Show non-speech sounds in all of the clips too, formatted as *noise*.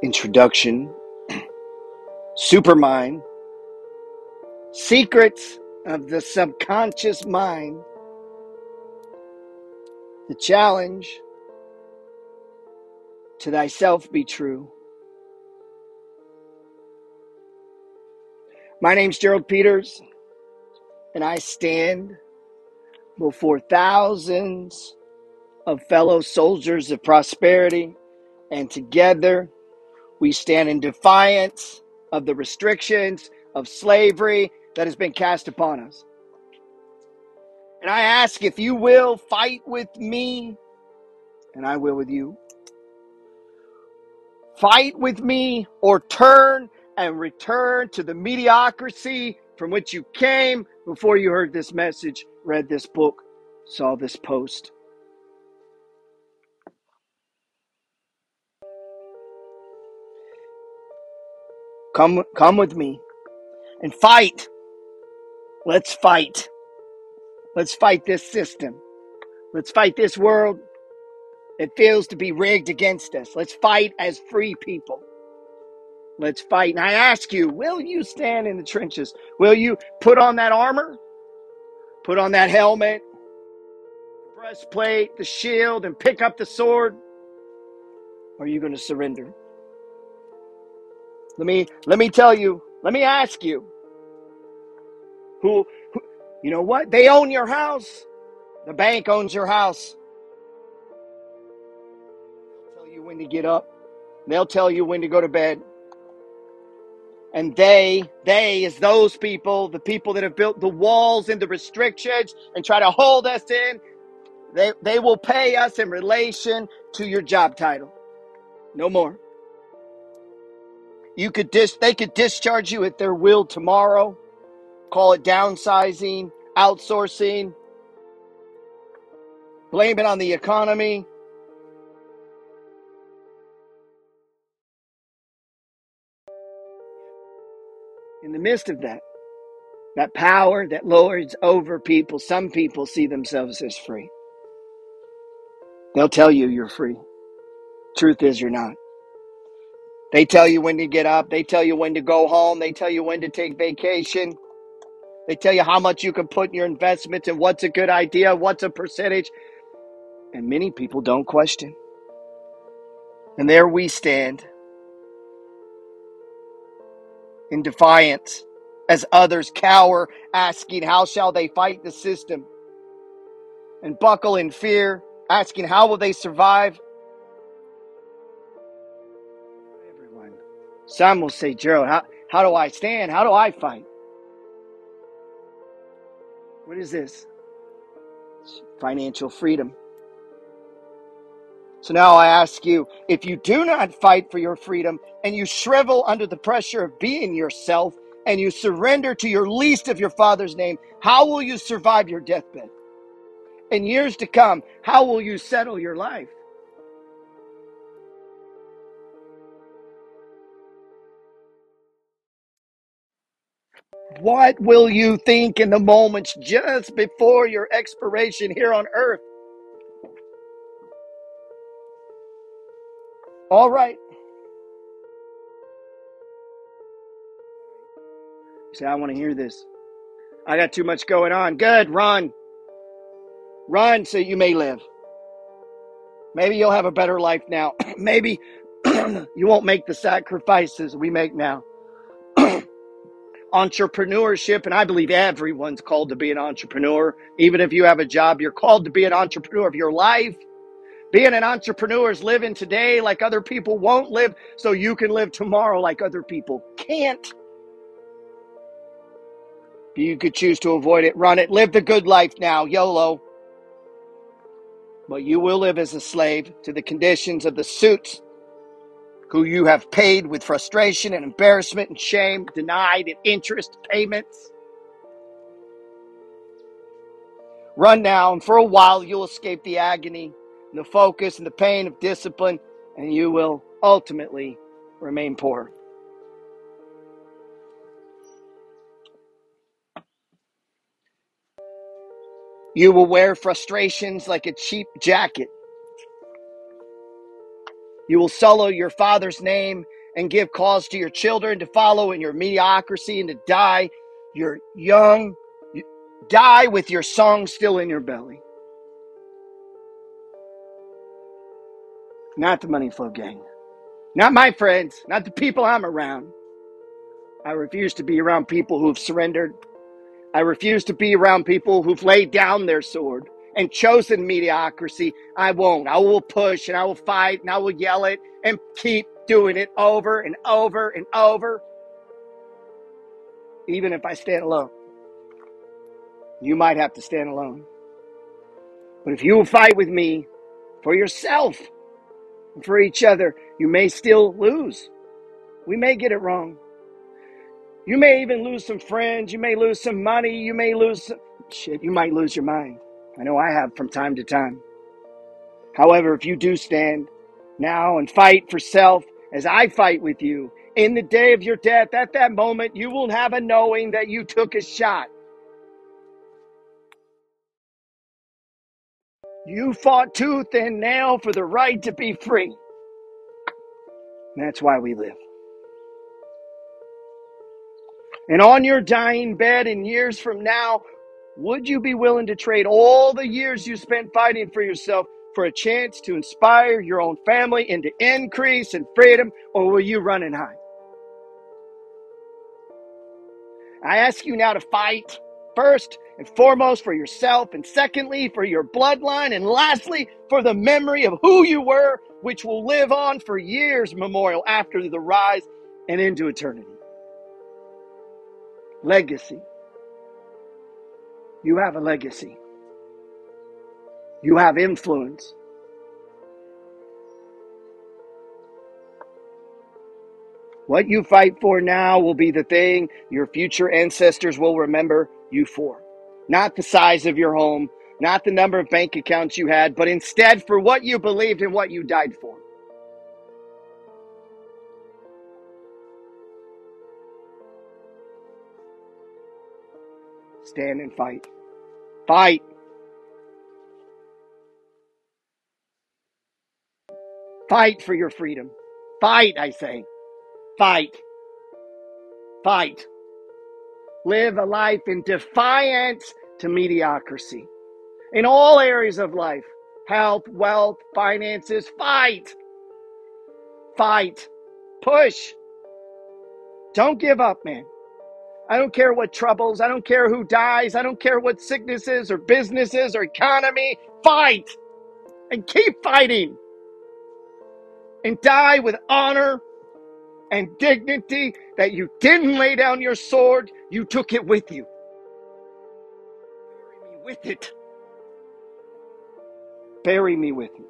Introduction Supermind Secrets of the Subconscious Mind. The challenge to thyself be true. My name's Gerald Peters, and I stand before thousands of fellow soldiers of prosperity, and together we stand in defiance of the restrictions of slavery that has been cast upon us. And I ask if you will fight with me, and I will with you. Fight with me or turn and return to the mediocrity from which you came before you heard this message, read this book, saw this post. Come come with me and fight. Let's fight. Let's fight this system. Let's fight this world that feels to be rigged against us. Let's fight as free people. Let's fight. And I ask you, will you stand in the trenches? Will you put on that armor? Put on that helmet, breastplate, the shield, and pick up the sword? Or are you going to surrender? Let me let me tell you, let me ask you. Who, who you know what? They own your house. The bank owns your house. They'll tell you when to get up. They'll tell you when to go to bed. And they, they is those people, the people that have built the walls and the restrictions and try to hold us in. They, they will pay us in relation to your job title. No more. You could dis, they could discharge you at their will tomorrow. Call it downsizing, outsourcing, blame it on the economy. In the midst of that, that power that lords over people, some people see themselves as free. They'll tell you you're free. Truth is, you're not. They tell you when to get up. They tell you when to go home. They tell you when to take vacation. They tell you how much you can put in your investments and what's a good idea, what's a percentage. And many people don't question. And there we stand in defiance as others cower, asking, How shall they fight the system? And buckle in fear, asking, How will they survive? Some will say, Gerald, how, how do I stand? How do I fight? What is this? It's financial freedom. So now I ask you if you do not fight for your freedom and you shrivel under the pressure of being yourself and you surrender to your least of your father's name, how will you survive your deathbed? In years to come, how will you settle your life? What will you think in the moments just before your expiration here on earth? All right. You say, I want to hear this. I got too much going on. Good, run. Run so you may live. Maybe you'll have a better life now. *clears throat* Maybe *clears throat* you won't make the sacrifices we make now. Entrepreneurship, and I believe everyone's called to be an entrepreneur. Even if you have a job, you're called to be an entrepreneur of your life. Being an entrepreneur is living today like other people won't live, so you can live tomorrow like other people can't. You could choose to avoid it, run it, live the good life now, YOLO. But you will live as a slave to the conditions of the suits who you have paid with frustration and embarrassment and shame, denied in interest payments. Run now, and for a while you'll escape the agony, and the focus, and the pain of discipline, and you will ultimately remain poor. You will wear frustrations like a cheap jacket. You will sully your father's name and give cause to your children to follow in your mediocrity and to die. You're young. You die with your song still in your belly. Not the money flow gang. Not my friends. Not the people I'm around. I refuse to be around people who've surrendered. I refuse to be around people who've laid down their sword and chosen mediocrity. I won't. I will push and I will fight and I will yell it and keep doing it over and over and over, even if I stand alone. You might have to stand alone. But if you will fight with me for yourself and for each other, you may still lose. We may get it wrong. You may even lose some friends. You may lose some money. You may lose some shit. You might lose your mind. I know I have from time to time. However, if you do stand now and fight for self as I fight with you, in the day of your death, at that moment, you will have a knowing that you took a shot. You fought tooth and nail for the right to be free. And that's why we live. And on your dying bed in years from now, would you be willing to trade all the years you spent fighting for yourself for a chance to inspire your own family into increase and freedom, or will you run and hide? I ask you now to fight first and foremost for yourself, and secondly for your bloodline, and lastly for the memory of who you were, which will live on for years memorial after the rise and into eternity. Legacy. You have a legacy. You have influence. What you fight for now will be the thing your future ancestors will remember you for. Not the size of your home, not the number of bank accounts you had, but instead for what you believed and what you died for. Stand and fight. Fight. Fight for your freedom. Fight, I say. Fight. Fight. Live a life in defiance to mediocrity. In all areas of life health, wealth, finances. Fight. Fight. Push. Don't give up, man. I don't care what troubles. I don't care who dies. I don't care what sicknesses or businesses or economy. Fight and keep fighting and die with honor and dignity that you didn't lay down your sword, you took it with you. Bury me with it. Bury me with it.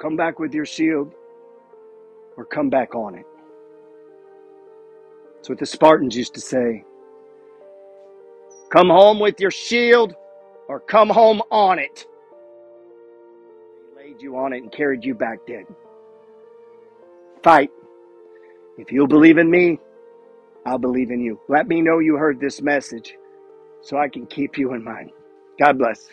Come back with your shield or come back on it. That's what the Spartans used to say. Come home with your shield or come home on it. They laid you on it and carried you back dead. Fight. If you'll believe in me, I'll believe in you. Let me know you heard this message so I can keep you in mind. God bless.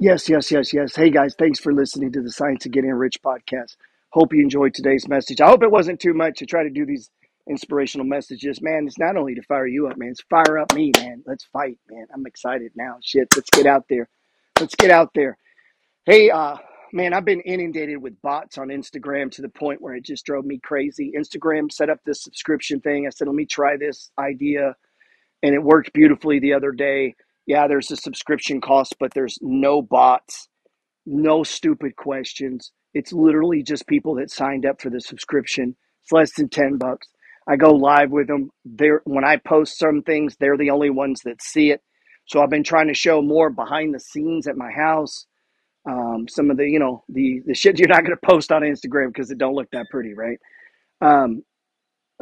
Yes, yes, yes, yes. Hey guys, thanks for listening to the Science of Getting Rich podcast. Hope you enjoyed today's message. I hope it wasn't too much to try to do these inspirational messages. Man, it's not only to fire you up, man, it's fire up me, man. Let's fight, man. I'm excited now. Shit, let's get out there. Let's get out there. Hey, uh, man, I've been inundated with bots on Instagram to the point where it just drove me crazy. Instagram set up this subscription thing. I said, let me try this idea and it worked beautifully the other day. Yeah, there's a subscription cost, but there's no bots, no stupid questions. It's literally just people that signed up for the subscription. It's less than 10 bucks. I go live with them. They're, when I post some things, they're the only ones that see it. So I've been trying to show more behind the scenes at my house. Um, some of the, you know, the the shit you're not going to post on Instagram because it don't look that pretty, right? Um,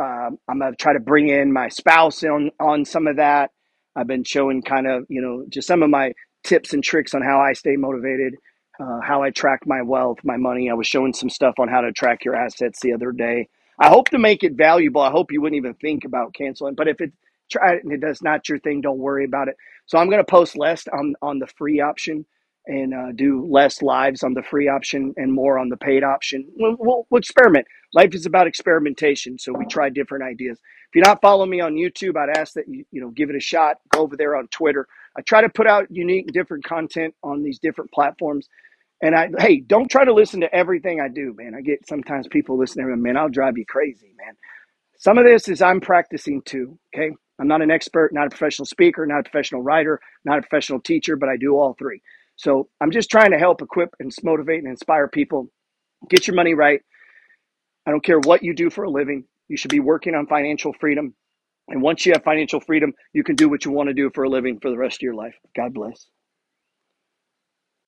Um, I'm gonna try to bring in my spouse on on some of that. I've been showing kind of you know just some of my tips and tricks on how I stay motivated, uh, how I track my wealth, my money. I was showing some stuff on how to track your assets the other day. I hope to make it valuable. I hope you wouldn't even think about canceling. But if it try it and it does not your thing, don't worry about it. So I'm going to post less on on the free option and uh, do less lives on the free option and more on the paid option. We'll, we'll, we'll experiment. Life is about experimentation, so we try different ideas. If you're not following me on YouTube, I'd ask that you you know give it a shot. Go over there on Twitter. I try to put out unique, different content on these different platforms. And I, hey, don't try to listen to everything I do, man. I get sometimes people listening, to me, man, I'll drive you crazy, man. Some of this is I'm practicing too. Okay. I'm not an expert, not a professional speaker, not a professional writer, not a professional teacher, but I do all three. So I'm just trying to help equip and motivate and inspire people. Get your money right. I don't care what you do for a living. You should be working on financial freedom. And once you have financial freedom, you can do what you want to do for a living for the rest of your life. God bless.